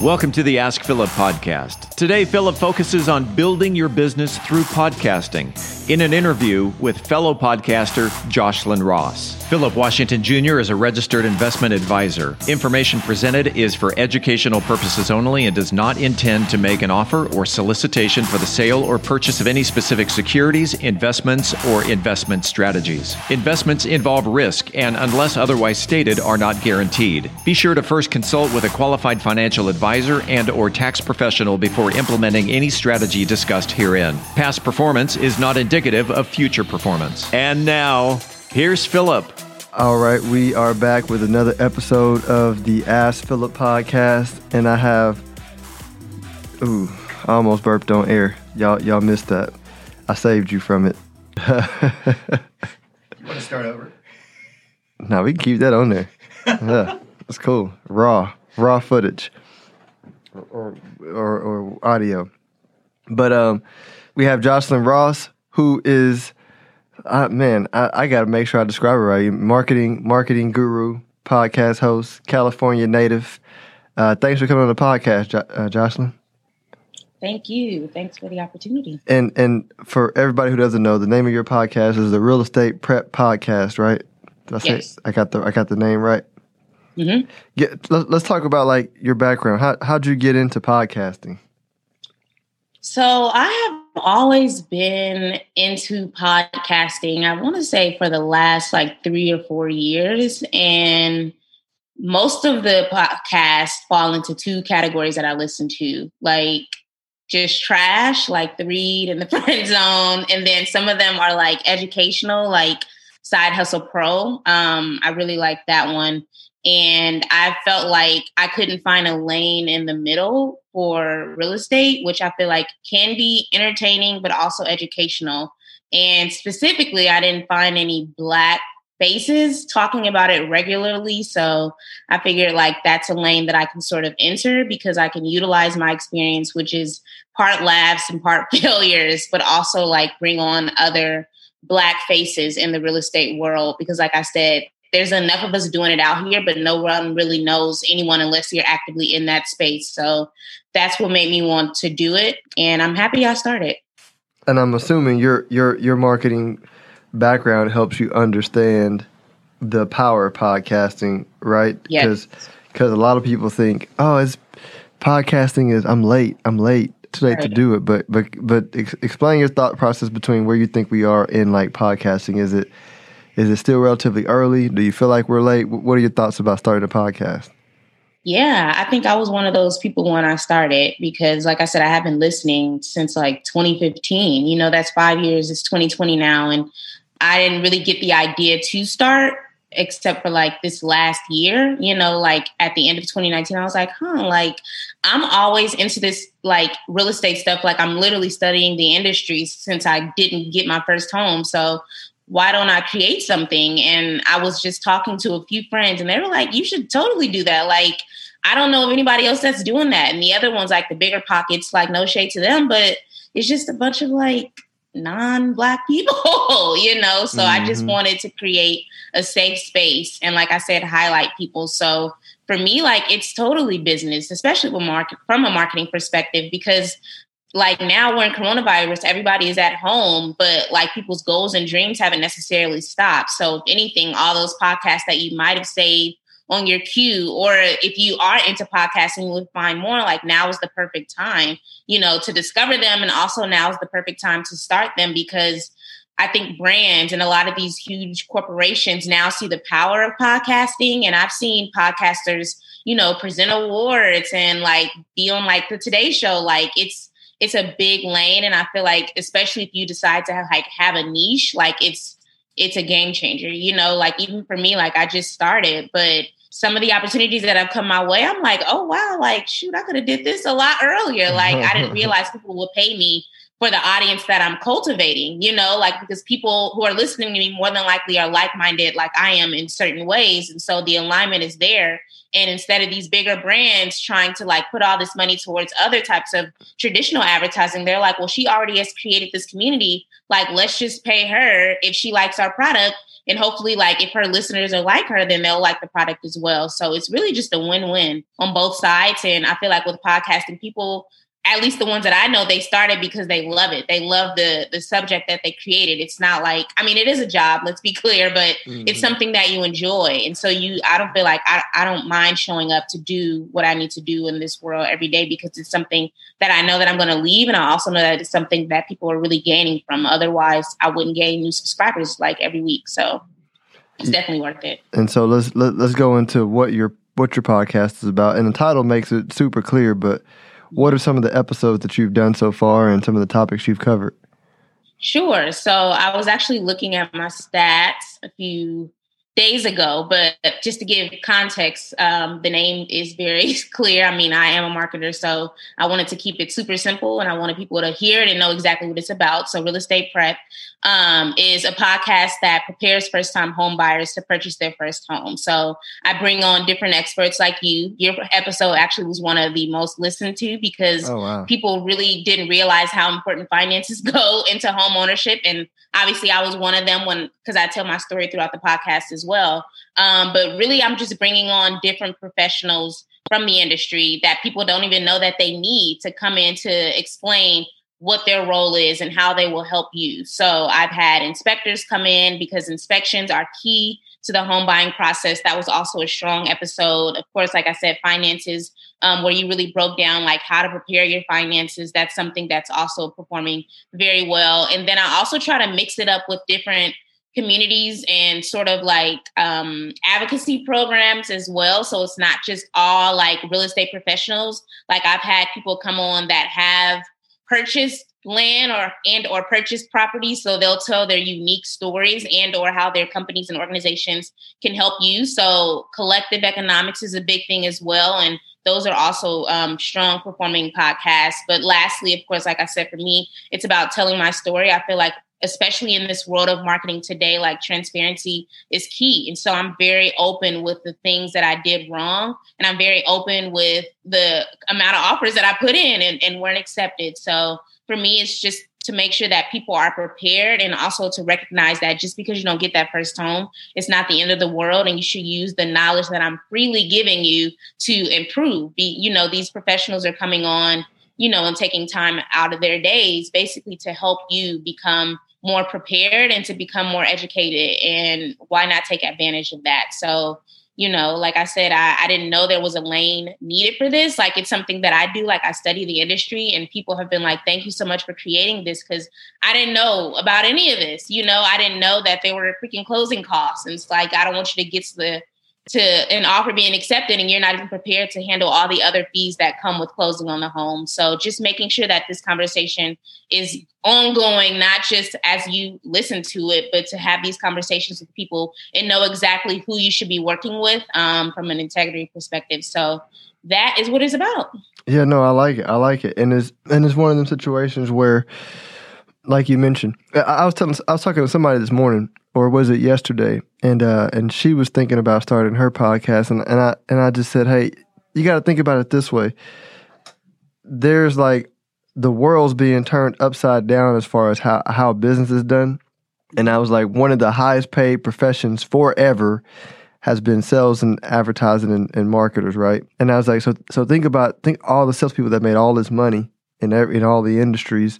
Welcome to the Ask Philip podcast. Today, Philip focuses on building your business through podcasting in an interview with fellow podcaster Jocelyn Ross. Philip Washington Jr. is a registered investment advisor. Information presented is for educational purposes only and does not intend to make an offer or solicitation for the sale or purchase of any specific securities, investments, or investment strategies. Investments involve risk and, unless otherwise stated, are not guaranteed. Be sure to first consult with a qualified financial advisor and or tax professional before implementing any strategy discussed herein. Past performance is not indicative of future performance. And now, Here's Philip. All right, we are back with another episode of the Ask Philip podcast, and I have, ooh, I almost burped on air. Y'all, y'all missed that. I saved you from it. you want to start over? No, we can keep that on there. yeah, that's cool. Raw, raw footage, or or, or audio. But um, we have Jocelyn Ross, who is uh, man, I, I got to make sure I describe it right. Marketing, marketing guru, podcast host, California native. Uh, thanks for coming on the podcast, jo- uh, Jocelyn. Thank you. Thanks for the opportunity. And and for everybody who doesn't know, the name of your podcast is the Real Estate Prep Podcast, right? Did I say yes. I got the I got the name right? Mm-hmm. Get, let, let's talk about like your background. How how'd you get into podcasting? So I have always been into podcasting. I want to say for the last like three or four years, and most of the podcasts fall into two categories that I listen to, like just trash, like the read and the friend zone, and then some of them are like educational, like Side Hustle Pro. Um, I really like that one. And I felt like I couldn't find a lane in the middle for real estate, which I feel like can be entertaining, but also educational. And specifically, I didn't find any Black faces talking about it regularly. So I figured like that's a lane that I can sort of enter because I can utilize my experience, which is part laughs and part failures, but also like bring on other Black faces in the real estate world. Because, like I said, there's enough of us doing it out here, but no one really knows anyone unless you're actively in that space. So that's what made me want to do it, and I'm happy I started. And I'm assuming your your your marketing background helps you understand the power of podcasting, right? Yes. Because a lot of people think, oh, it's podcasting is I'm late, I'm late, too late right. to do it. But but but ex- explain your thought process between where you think we are in like podcasting. Is it is it still relatively early? Do you feel like we're late? What are your thoughts about starting a podcast? Yeah, I think I was one of those people when I started because, like I said, I have been listening since like 2015. You know, that's five years. It's 2020 now. And I didn't really get the idea to start except for like this last year. You know, like at the end of 2019, I was like, huh, like I'm always into this like real estate stuff. Like I'm literally studying the industry since I didn't get my first home. So why don't I create something? And I was just talking to a few friends and they were like, you should totally do that. Like, I don't know of anybody else that's doing that. And the other ones, like the bigger pockets, like no shade to them, but it's just a bunch of like non-black people, you know? So mm-hmm. I just wanted to create a safe space and like I said, highlight people. So for me, like it's totally business, especially with market from a marketing perspective, because like now we're in coronavirus, everybody is at home, but like people's goals and dreams haven't necessarily stopped. So, if anything, all those podcasts that you might have saved on your queue, or if you are into podcasting, you would find more like now is the perfect time, you know, to discover them. And also now is the perfect time to start them because I think brands and a lot of these huge corporations now see the power of podcasting. And I've seen podcasters, you know, present awards and like be on like the Today Show. Like it's, it's a big lane and i feel like especially if you decide to have, like have a niche like it's it's a game changer you know? Like even for me like i just started but some of the opportunities that have come my way i'm like oh wow like shoot i could have did this a lot earlier. Like i didn't realize people would pay me for the audience that i'm cultivating you know like because people who are listening to me more than likely are like-minded like i am in certain ways. And so the alignment is there. And instead of these bigger brands trying to like put all this money towards other types of traditional advertising, they're like, well, she already has created this community. Like, let's just pay her if she likes our product. And hopefully like if her listeners are like her then they'll like the product as well. So it's really just a win-win on both sides. And i feel like with podcasting people at least the ones that I know, they started because they love it. They love the the subject that they created. It's not like I mean, it is a job. Let's be clear, but mm-hmm. it's something that you enjoy, and so you. I don't feel like I, I don't mind showing up to do what I need to do in this world every day because it's something that I know that I'm going to leave, and I also know that it's something that people are really gaining from. Otherwise, I wouldn't gain new subscribers like every week. So it's definitely worth it. And so let's let, us let us go into what your what your podcast is about, and the title makes it super clear, but what are some of the episodes that you've done so far and some of the topics you've covered? Sure. So I was actually looking at my stats a few days ago, but just to give context, um, the name is very clear. I mean, I am a marketer, so I wanted to keep it super simple and I wanted people to hear it and know exactly what it's about. So, Real Estate Prep um, is a podcast that prepares first time home buyers to purchase their first home. So, I bring on different experts like you. Your episode actually was one of the most listened to because oh, wow. people really didn't realize how important finances go into home ownership. And obviously, I was one of them when, because I tell my story throughout the podcast as well. Um, but really, I'm just bringing on different professionals from the industry that people don't even know that they need to come in to explain what their role is and how they will help you. So I've had inspectors come in because inspections are key to the home buying process. That was also a strong episode. Of course, like I said, finances, um, where you really broke down like how to prepare your finances. That's something that's also performing very well. And then I also try to mix it up with different communities and sort of like um, advocacy programs as well. So it's not just all like real estate professionals. Like I've had people come on that have purchased land or and or purchased property so they'll tell their unique stories and or how their companies and organizations can help you. So collective economics is a big thing as well and those are also um, strong performing podcasts. But lastly of course like i said for me it's about telling my story. I feel like especially in this world of marketing today, like transparency is key. And so I'm very open with the things that I did wrong. And I'm very open with the amount of offers that I put in and, and weren't accepted. So for me, it's just to make sure that people are prepared and also to recognize that just because you don't get that first home, it's not the end of the world. And you should use the knowledge that I'm freely giving you to improve. Be, you know, these professionals are coming on you know, and taking time out of their days basically to help you become more prepared and to become more educated. And why not take advantage of that? So, you know, like I said, I, I didn't know there was a lane needed for this. Like it's something that I do. Like I study the industry, and people have been like, "Thank you so much for creating this," because I didn't know about any of this. You know, I didn't know that there were freaking closing costs, and it's like I don't want you to get to the to an offer being accepted and you're not even prepared to handle all the other fees that come with closing on the home. So just making sure that this conversation is ongoing, not just as you listen to it, but to have these conversations with people and know exactly who you should be working with um, from an integrity perspective. So that is what it's about. Yeah, no, I like it. I like it. And it's and it's one of them situations where like you mentioned, I was telling I was talking to somebody this morning or was it yesterday? And uh, and she was thinking about starting her podcast, and, and I and I just said, hey, you got to think about it this way. There's like the world's being turned upside down as far as how how business is done, and I was like, one of the highest paid professions forever has been sales and advertising and, and marketers, right? And I was like, so so think about think all the salespeople that made all this money in every, in all the industries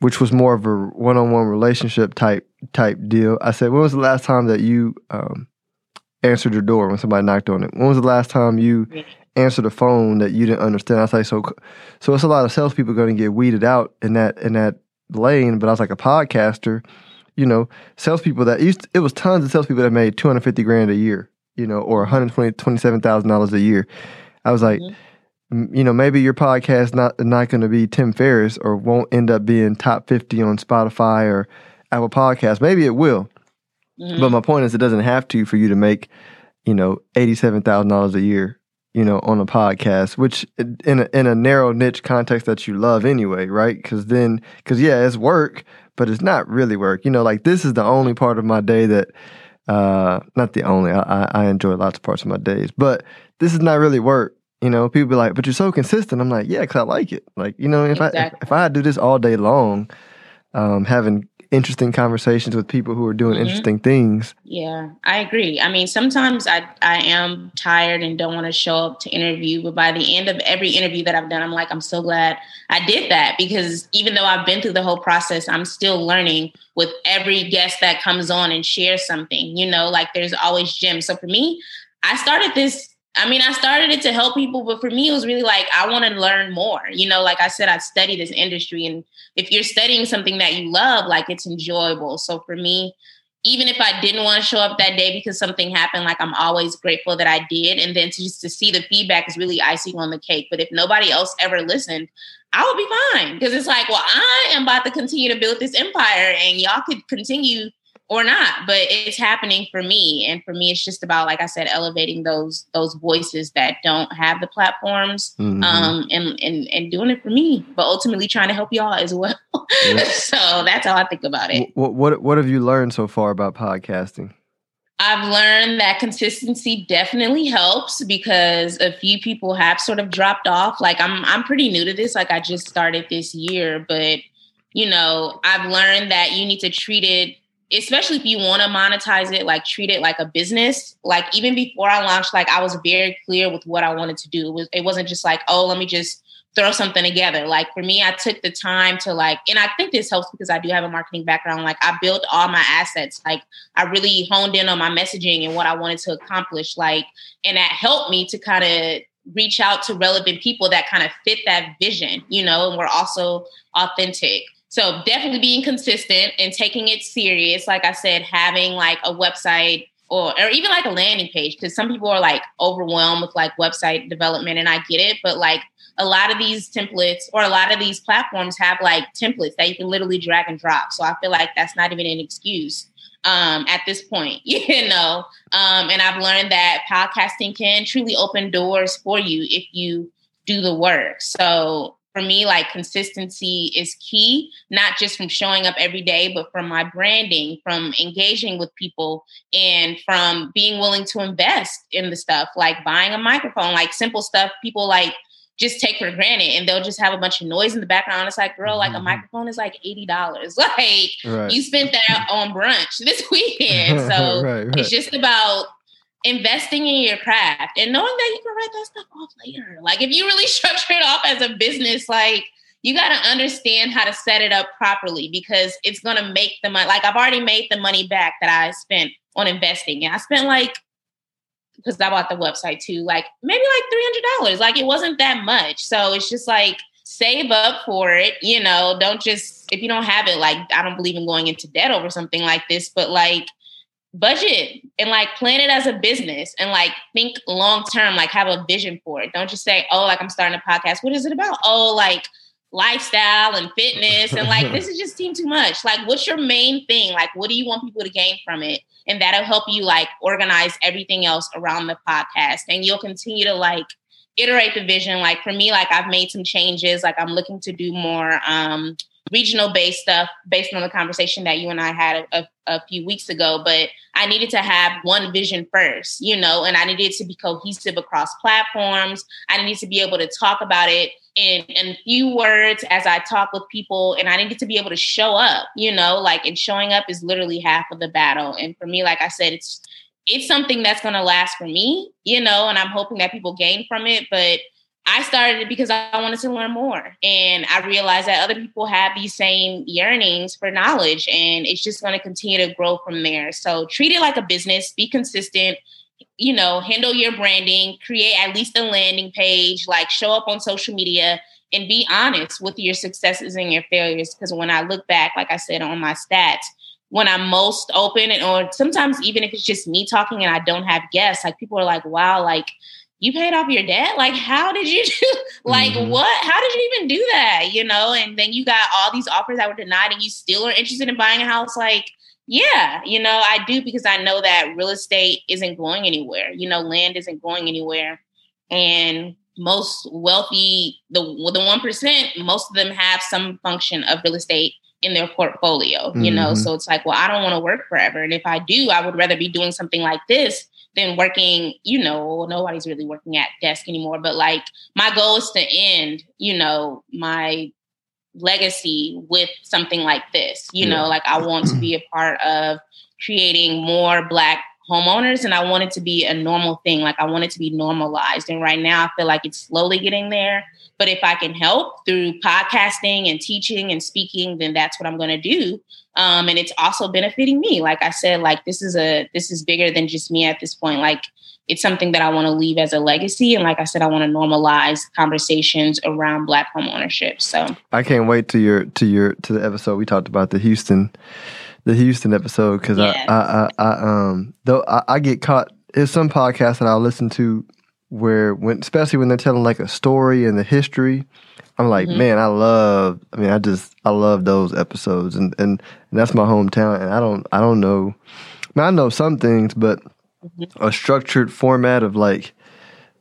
which was more of a one-on-one relationship type type deal. I said, "When was the last time that you um, answered your door when somebody knocked on it? When was the last time you answered a phone that you didn't understand?" I like, "So, so it's a lot of salespeople going to get weeded out in that in that lane." But I was like a podcaster, you know, salespeople that used to, it was tons of salespeople that made two hundred fifty grand a year, you know, or one hundred twenty twenty seven thousand dollars a year. I was like. Mm-hmm you know, maybe your podcast not not going to be Tim Ferriss or won't end up being top fifty on Spotify or Apple Podcasts. Maybe it will, mm-hmm. but my point is, it doesn't have to for you to make, you know, eighty seven thousand dollars a year, you know, on a podcast, which in a, in a narrow niche context that you love anyway, right? Because then, because yeah, it's work, but it's not really work. You know, like this is the only part of my day that. Uh, not the only. I, I enjoy lots of parts of my days, but this is not really work you know, people be like, "But you're so consistent." I'm like, "Yeah, because I like it." Like, you know, if exactly. I if I do this all day long, um, having interesting conversations with people who are doing mm-hmm. interesting things. Yeah, I agree. I mean, sometimes I I am tired and don't want to show up to interview, but by the end of every interview that I've done, I'm like, I'm so glad I did that because even though I've been through the whole process, I'm still learning with every guest that comes on and shares something. You know, like there's always gems. So for me, I started this I mean, I started it to help people, but for me, it was really like I want to learn more. You know, like I said, I study this industry, and if you're studying something that you love, like it's enjoyable. So for me, even if I didn't want to show up that day because something happened, like I'm always grateful that I did. And then to just to see the feedback is really icing on the cake. But if nobody else ever listened, I would be fine because it's like, well, I am about to continue to build this empire, and y'all could continue or not but it's happening for me and for me it's just about like i said elevating those those voices that don't have the platforms mm-hmm. um and, and and doing it for me but ultimately trying to help y'all as well yeah. so that's how i think about it what, what what have you learned so far about podcasting I've learned that consistency definitely helps because a few people have sort of dropped off. Like I'm I'm pretty new to this. Like I just started this year, but you know, I've learned that you need to treat it especially if you want to monetize it, like treat it like a business. Like even before I launched, like I was very clear with what I wanted to do. It, was, it wasn't just like, oh, let me just throw something together. Like for me, I took the time to like, and I think this helps because I do have a marketing background. Like I built all my assets. Like I really honed in on my messaging and what I wanted to accomplish. Like, and that helped me to kind of reach out to relevant people that kind of fit that vision, you know, and we're also authentic. So definitely being consistent and taking it serious. Like I said, having like a website or, or even like a landing page because some people are like overwhelmed with like website development and I get it, but like a lot of these templates or a lot of these platforms have like templates that you can literally drag and drop. So I feel like that's not even an excuse um, at this point, you know. Um, and I've learned that podcasting can truly open doors for you if you do the work. So for me, like consistency is key, not just from showing up every day, but from my branding, from engaging with people, and from being willing to invest in the stuff, like buying a microphone, like simple stuff people like just take for granted and they'll just have a bunch of noise in the background. It's like, girl, like a mm-hmm. microphone is like $80. Like right. you spent that on brunch this weekend. So right, right. it's just about investing in your craft and knowing that you can write that stuff off later. Like if you really structure it off as a business, like you got to understand how to set it up properly because it's going to make the money. Like I've already made the money back that I spent on investing. And I spent like, because I bought the website too, like maybe like $300. Like it wasn't that much. So it's just like, save up for it you know don't just if you don't have it like i don't believe in going into debt over something like this but like budget and like plan it as a business and like think long term, like have a vision for it. Don't just say, oh, like I'm starting a podcast. What is it about? Oh, like lifestyle and fitness. And like, this is just seem too much. Like, what's your main thing? Like, what do you want people to gain from it? And that'll help you like organize everything else around the podcast. And you'll continue to like iterate the vision. Like for me, like I've made some changes. Like I'm looking to do more um regional based stuff based on the conversation that you and I had a, a, a, few weeks ago. But I needed to have one vision first, you know, and I needed to be cohesive across platforms. I needed to be able to talk about it in, in few words as I talk with people, and I needed to be able to show up, you know, like, and showing up is literally half of the battle. And for me, like I said, it's it's something that's going to last for me, you know, and I'm hoping that people gain from it, but I started it because I wanted to learn more. And I realized that other people have these same yearnings for knowledge, and it's just going to continue to grow from there. So treat it like a business, be consistent, you know, handle your branding, create at least a landing page, like show up on social media and be honest with your successes and your failures. Because when I look back, like I said on my stats, when I'm most open, and or sometimes even if it's just me talking and I don't have guests, like people are like, wow, like you paid off your debt? Like how did you do like mm-hmm. what how did you even do that you know? And then you got all these offers that were denied and you still are interested in buying a house? Like yeah you know i do because i know that real estate isn't going anywhere. You know land isn't going anywhere. And most wealthy the the 1% most of them have some function of real estate in their portfolio you mm-hmm. know so it's like well i don't want to work forever. And if i do i would rather be doing something like this than working, you know, nobody's really working at desk anymore. But like my goal is to end, you know, my legacy with something like this. You yeah. know, like I want to be a part of creating more Black homeowners and I want it to be a normal thing. Like I want it to be normalized. And right now I feel like it's slowly getting there. But if I can help through podcasting and teaching and speaking, then that's what I'm going to do. Um, and it's also benefiting me. Like I said, like this is a this is bigger than just me at this point. Like it's something that I want to leave as a legacy. And like I said, I want to normalize conversations around Black home ownership. So I can't wait to your to your to the episode we talked about the Houston the Houston episode because yeah. I, I, I, I um though I, I get caught. There's some podcasts that I'll listen to where when especially when they're telling like a story and the history. I'm like, mm-hmm. man, I love. I mean, I just I love those episodes, and, and and that's my hometown. And I don't I don't know. I, mean, I know some things, but mm-hmm. a structured format of like,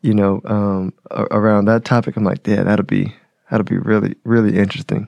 you know, um, around that topic, I'm like, yeah, that'll be that'll be really really interesting.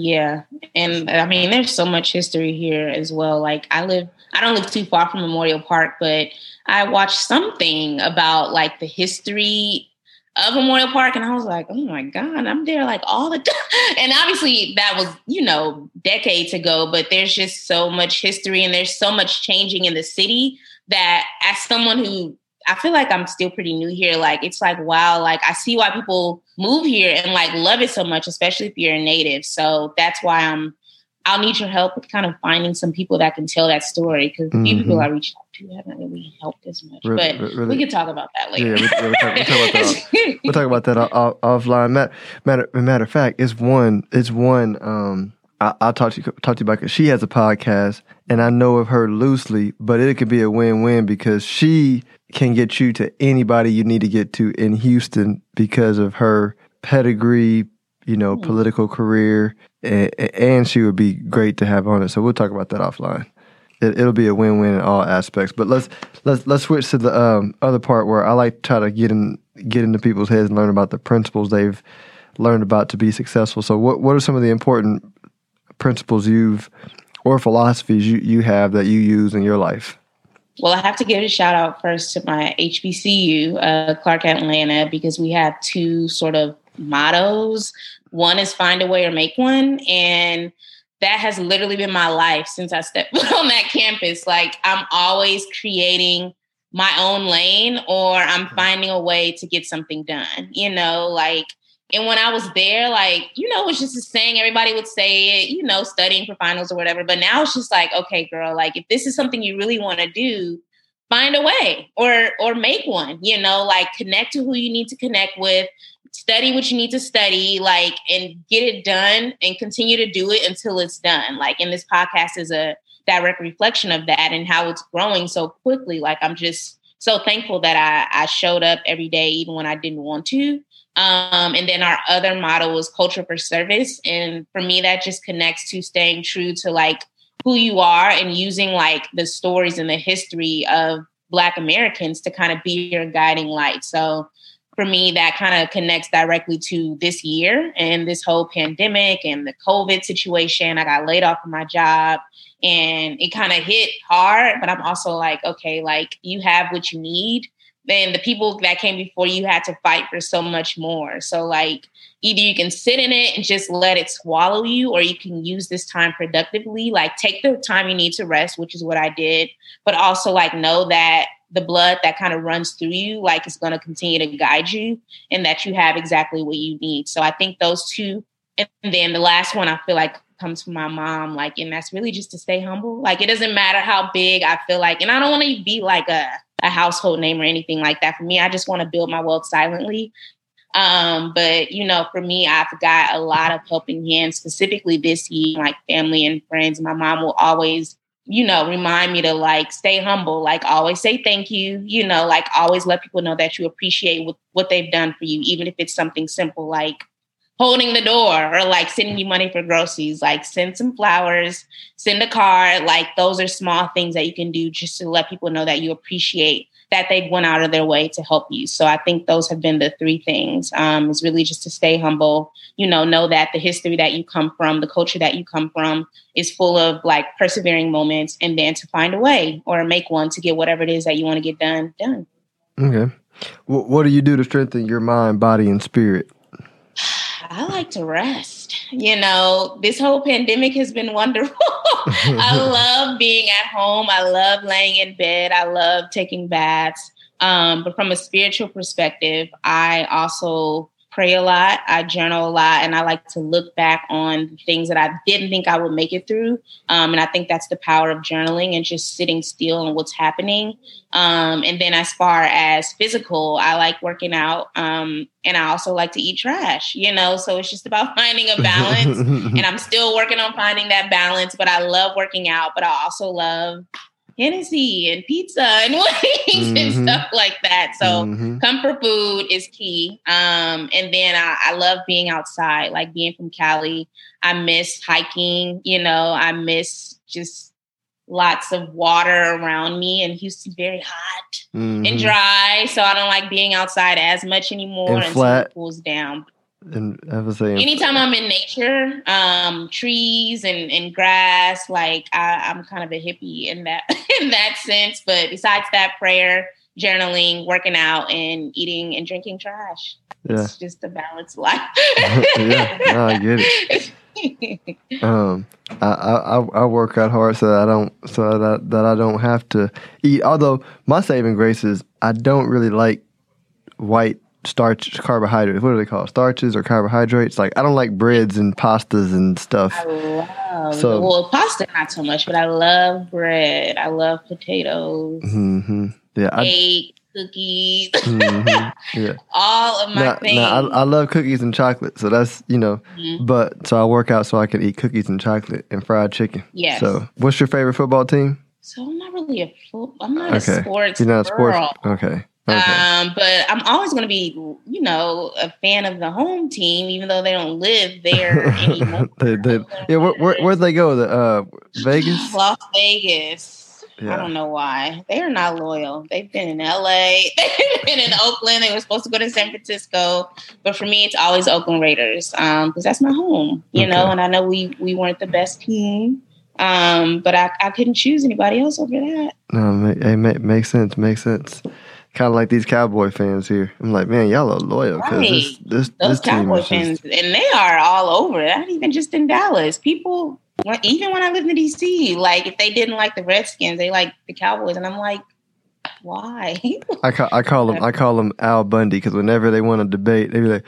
Yeah. And I mean, there's so much history here as well. Like, I live, I don't live too far from Memorial Park, but I watched something about like the history of Memorial Park, and I was like, oh my God, I'm there like all the time. And obviously, that was, you know, decades ago, but there's just so much history and there's so much changing in the city that as someone who I feel like I'm still pretty new here. Like it's like wow, like I see why people move here and like love it so much, especially if you're a native. So that's why I'm I'll need your help with kind of finding some people that can tell that story because mm-hmm. people I reached out to haven't really helped as much. but really? we can talk about that later. Yeah, we'll, talk, we'll talk, about that. we'll talk about that off, offline. Matter, matter, matter of fact, it's one. It's one. Um, I, will talk to you talk to you about. Cause she has a podcast, and I know of her loosely, but it could be a win win because she can get you to anybody you need to get to in Houston because of her pedigree, you know, mm. political career, and, and, she would be great to have on it. So we'll talk about that offline. It, will be a win-win in all aspects. But let's let's let's switch to the um, other part where I like to try to get in get into people's heads and learn about the principles they've learned about to be successful. So what what are some of the important principles you've or philosophies you, you have that you use in your life? Well, I have to give a shout out first to my HBCU, uh, Clark Atlanta, because we have two sort of mottos. One is find a way or make one. And that has literally been my life since I stepped on that campus. Like I'm always creating my own lane or I'm finding a way to get something done. You know, like and when I was there, like, you know, it was just a saying everybody would say it, you know, studying for finals or whatever. But now it's just like, okay, girl, like if this is something you really want to do, find a way or or make one, you know, like connect to who you need to connect with, study what you need to study, like and get it done and continue to do it until it's done. Like and this podcast is a direct reflection of that and how it's growing so quickly. Like I'm just so thankful that I, I showed up every day even when I didn't want to um, and then our other model was culture for service. And for me, that just connects to staying true to like who you are and using like the stories and the history of Black Americans to kind of be your guiding light. So for me, that kind of connects directly to this year and this whole pandemic and the COVID situation. I got laid off from my job and it kind of hit hard, but I'm also like, okay, like you have what you need then the people that came before you had to fight for so much more. So like either you can sit in it and just let it swallow you or you can use this time productively. Like take the time you need to rest which is what i did but also like know that the blood that kind of runs through you like is going to continue to guide you and that you have exactly what you need. So i think those two and then the last one i feel like comes from my mom like and that's really just to stay humble. Like it doesn't matter how big i feel like and i don't want to be like a a household name or anything like that. For me, I just want to build my wealth silently. Um, but you know, for me, I've got a lot of helping hands, specifically this year, like family and friends. My mom will always, you know, remind me to like stay humble, like always say thank you, you know, like always let people know that you appreciate what, what they've done for you, even if it's something simple like holding the door or like sending you money for groceries. Like send some flowers send a card. Like those are small things that you can do just to let people know that you appreciate that they've went out of their way to help you. So i think those have been the three things. Um, is really just to stay humble you know know that the history that you come from the culture that you come from is full of like persevering moments and then to find a way or make one to get whatever it is that you want to get done done. Okay. What do you do to strengthen your mind body and spirit I like to rest. You know, this whole pandemic has been wonderful. I love being at home. I love laying in bed. I love taking baths. Um, but from a spiritual perspective, I also pray a lot, I journal a lot, and I like to look back on things that I didn't think I would make it through. Um, and I think that's the power of journaling and just sitting still and what's happening. Um, and then as far as physical, I like working out. Um, and I also like to eat trash, you know, so it's just about finding a balance. and I'm still working on finding that balance, but I love working out, but I also love Hennessy and pizza and wings mm-hmm. and stuff like that. So mm-hmm. comfort food is key. Um, and then I, I, love being outside, like being from Cali. I miss hiking, you know, I miss just lots of water around me and Houston's very hot mm-hmm. and dry. So I don't like being outside as much anymore and until it cools down. And I was saying, anytime I'm in nature, um, trees and, and grass, like I, I'm kind of a hippie in that in that sense. But besides that, prayer, journaling, working out, and eating and drinking trash. Yeah. It's just a balanced life. yeah, no, I get it. um, I, I I work out hard so that I don't so that that I don't have to eat. Although my saving grace is I don't really like white starch carbohydrates. What are they called? Starches or carbohydrates? Like I don't like breads and pastas and stuff. I love so well pasta not so much, but I love bread. I love potatoes. Mm-hmm. Yeah, cake, I, cookies. Mm-hmm. Yeah, all of my now, things. Now, I, I, love cookies and chocolate, so that's you know. Mm-hmm. But so I work out so I can eat cookies and chocolate and fried chicken. Yes. So, what's your favorite football team? So I'm not really a football. I'm not okay. a sports. You're not a girl. sports. Okay. Okay. Um, but I'm always going to be, you know, a fan of the home team, even though they don't live there anymore. they, they, yeah, where, where, where'd they go? The uh, Vegas, Las Vegas. Yeah. I don't know why they are not loyal. They've been in LA, they've been in Oakland. They were supposed to go to San Francisco, but for me, it's always Oakland Raiders because um, that's my home, you okay. know. And I know we we weren't the best team, um, but I, I couldn't choose anybody else over that. No, it, it makes sense. Makes sense kind of like these cowboy fans here. I'm like, man, y'all are loyal because right. this, this, those this cowboy fans, just... and they are all over. Not even just in Dallas. People, even when I lived in DC, like if they didn't like the Redskins, they like the Cowboys, and I'm like, why? I call, I call them I call them Al Bundy because whenever they want to debate, they be like.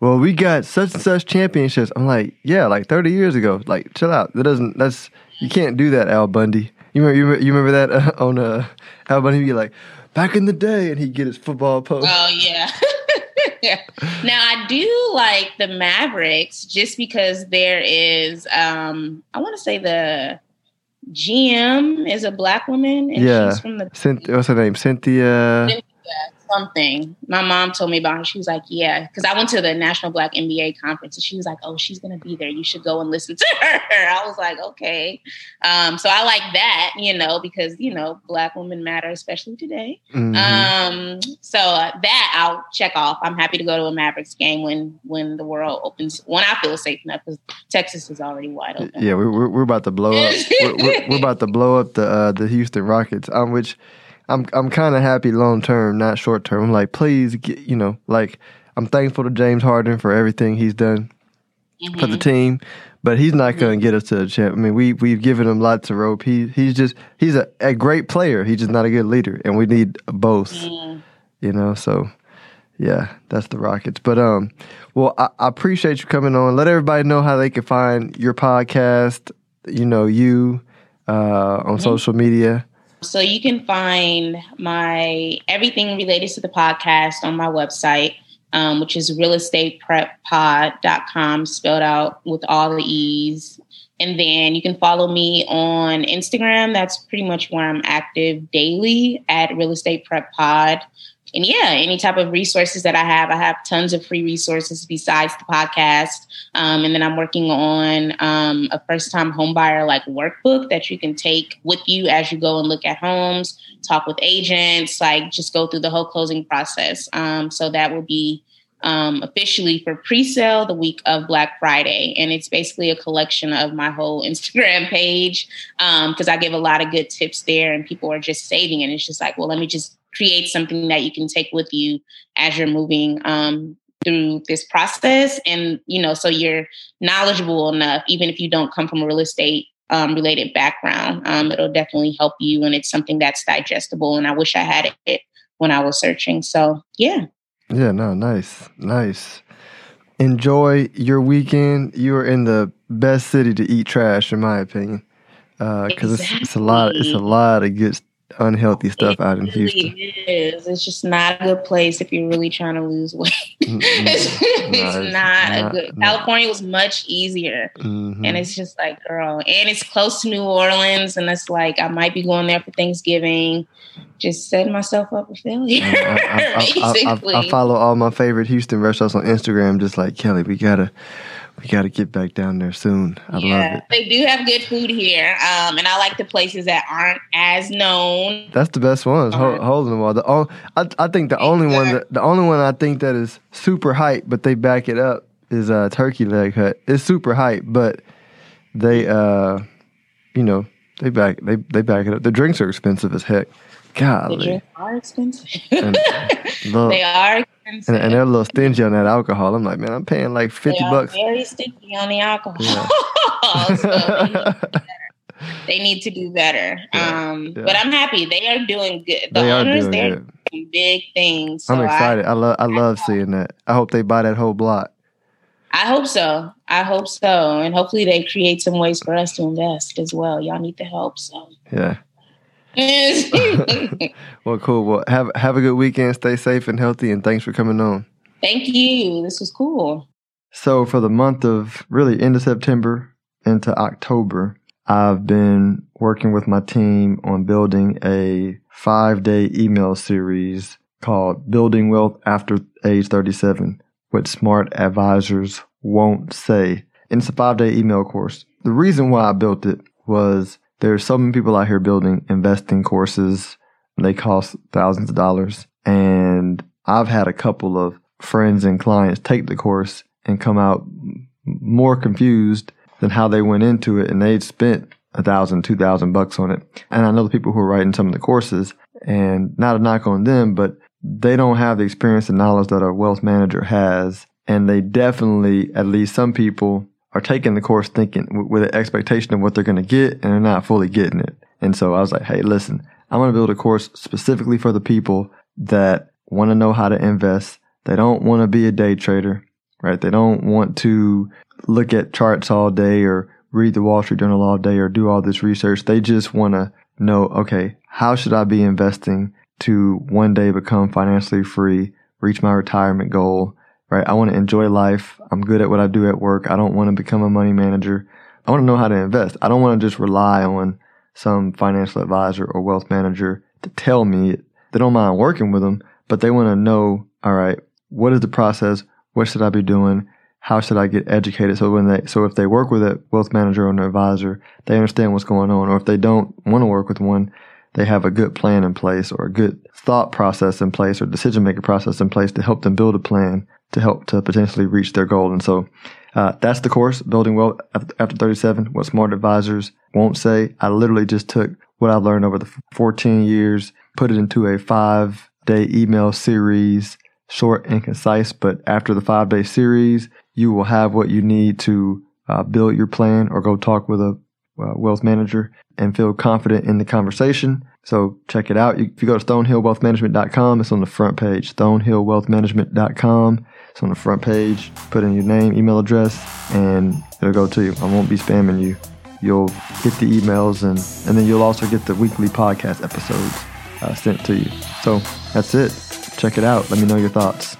Well, we got such and such championships. I'm like, yeah, like 30 years ago. Like, chill out. That doesn't. That's you can't do that, Al Bundy. You remember? You remember, you remember that uh, on uh, Al Bundy? Be like, back in the day, and he'd get his football post. Oh yeah. Now I do like the Mavericks just because there is um I want to say the GM is a black woman and yeah. she's from the what's her name? Cynthia. Cynthia something. My mom told me about her. She was like, "Yeah," because I went to the National Black MBA conference, and she was like, "Oh, she's gonna be there. You should go and listen to her." I was like, "Okay." Um, so I like that, you know, because you know, Black women matter, especially today. Mm-hmm. Um, so uh, that I'll check off. I'm happy to go to a Mavericks game when when the world opens. When I feel safe enough, because Texas is already wide open. Yeah, we're we're, we're about to blow up. we're, we're, we're, about to blow up the uh, the Houston Rockets. Um, which I'm I'm kind of happy long term, not short term. I'm like, please, get, you know, like I'm thankful to James Harden for everything he's done mm-hmm. for the mm-hmm. team, but he's not going to mm-hmm. get us to the champ. I mean, we we've given him lots of rope. He he's just he's a, a great player. He's just not a good leader, and we need both. Mm. You know, so yeah, that's the Rockets. But um, well, I, I appreciate you coming on. Let everybody know how they can find your podcast. You know, you uh, on mm-hmm. social media. So you can find my everything related to the podcast on my website, um, which is realestatepreppod.com, spelled out with all the E's. And then you can follow me on Instagram. That's pretty much where I'm active daily at Real Estate Prep Pod and yeah, any type of resources that I have, I have tons of free resources besides the podcast. Um, and then I'm working on um, a first time homebuyer like workbook that you can take with you as you go and look at homes, talk with agents, like just go through the whole closing process. Um, so that will be um, officially for pre-sale the week of Black Friday, and it's basically a collection of my whole Instagram page because um, I give a lot of good tips there, and people are just saving. And it's just like, well, let me just create something that you can take with you as you're moving um, through this process. And, you know, so you're knowledgeable enough, even if you don't come from a real estate um, related background, um, it'll definitely help you. And it's something that's digestible. And I wish I had it when I was searching. So, yeah. Yeah, no, nice, nice. Enjoy your weekend. You are in the best city to eat trash, in my opinion, because uh, exactly. it's, it's, a lot. It's a lot of good, unhealthy stuff it out in really Houston. Is. It's just not a good place if you're really trying to lose weight. it's, it's, no, it's not, not, a good. Not. California was much easier, mm-hmm. and it's just like, girl, and it's close to New Orleans, and it's like I might be going there for Thanksgiving just setting myself up for failure. I, I, I, I, follow all my favorite Houston restaurants on Instagram, just like Kelly. We gotta, we gotta get back down there soon. I yeah, love it. They do have good food here, um, and I like the places that aren't as known. That's the best ones. Uh-huh. Holding the wall. The all, I, I think the only one, that, the only one I think that is super hype, but they back it up is uh, Turkey Leg Hut. It's super hype, but they, uh, you know, they back they they back it up. The drinks are expensive as heck. Golly. The drinks are expensive. they are expensive. And, and, they're a little stingy on that alcohol. I'm like, man, I'm paying like 50 they bucks. very stingy on the alcohol. Yeah. so they, need to do better. Yeah, um, yeah. But I'm happy. They are doing good. The they owners, are doing doing big things. So I'm excited. I, I love I love seeing that. I hope they buy that whole block. I hope so. I hope so. And hopefully they create some ways for us to invest as well. Y'all need the help. So Yeah. well, cool. Well, have have a good weekend. Stay safe and healthy, and thanks for coming on. Thank you. This was cool. So, for the month of really into September into October, I've been working with my team on building a five day email series called Building Wealth After Age 37 What Smart Advisors Won't Say. And it's a five day email course. The reason why I built it was there's so many people out here building investing courses. They cost thousands of dollars. And I've had a couple of friends and clients take the course and come out more confused than how they went into it. And they'd spent a thousand, two thousand bucks on it. And I know the people who are writing some of the courses and not a knock on them, but they don't have the experience and knowledge that a wealth manager has. And they definitely, at least some people, are taking the course thinking with an expectation of what they're going to get and they're not fully getting it. And so I was like, hey, listen, I'm going to build a course specifically for the people that want to know how to invest. They don't want to be a day trader, right? They don't want to look at charts all day or read the Wall Street Journal all day or do all this research. They just want to know, okay, how should I be investing to one day become financially free, reach my retirement goal, right? I want to enjoy life. I'm good at what I do at work. I don't want to become a money manager. I want to know how to invest. I don't want to just rely on some financial advisor or wealth manager to tell me they don't mind working with them, but they want to know, all right, what is the process? What should I be doing? How should I get educated? So when they, so if they work with a wealth manager or an advisor, they understand what's going on. Or if they don't want to work with one, they have a good plan in place or a good thought process in place or decision making process in place to help them build a plan to help to potentially reach their goal. And so uh, that's the course, Building Wealth After 37, what smart advisors won't say. I literally just took what I've learned over the 14 years, put it into a five day email series, short and concise. But after the five day series, you will have what you need to uh, build your plan or go talk with a uh, wealth manager and feel confident in the conversation. So check it out. If you go to stonehillwealthmanagement.com, it's on the front page. Stonehillwealthmanagement.com. It's on the front page. Put in your name, email address, and it'll go to you. I won't be spamming you. You'll get the emails, and, and then you'll also get the weekly podcast episodes uh, sent to you. So that's it. Check it out. Let me know your thoughts.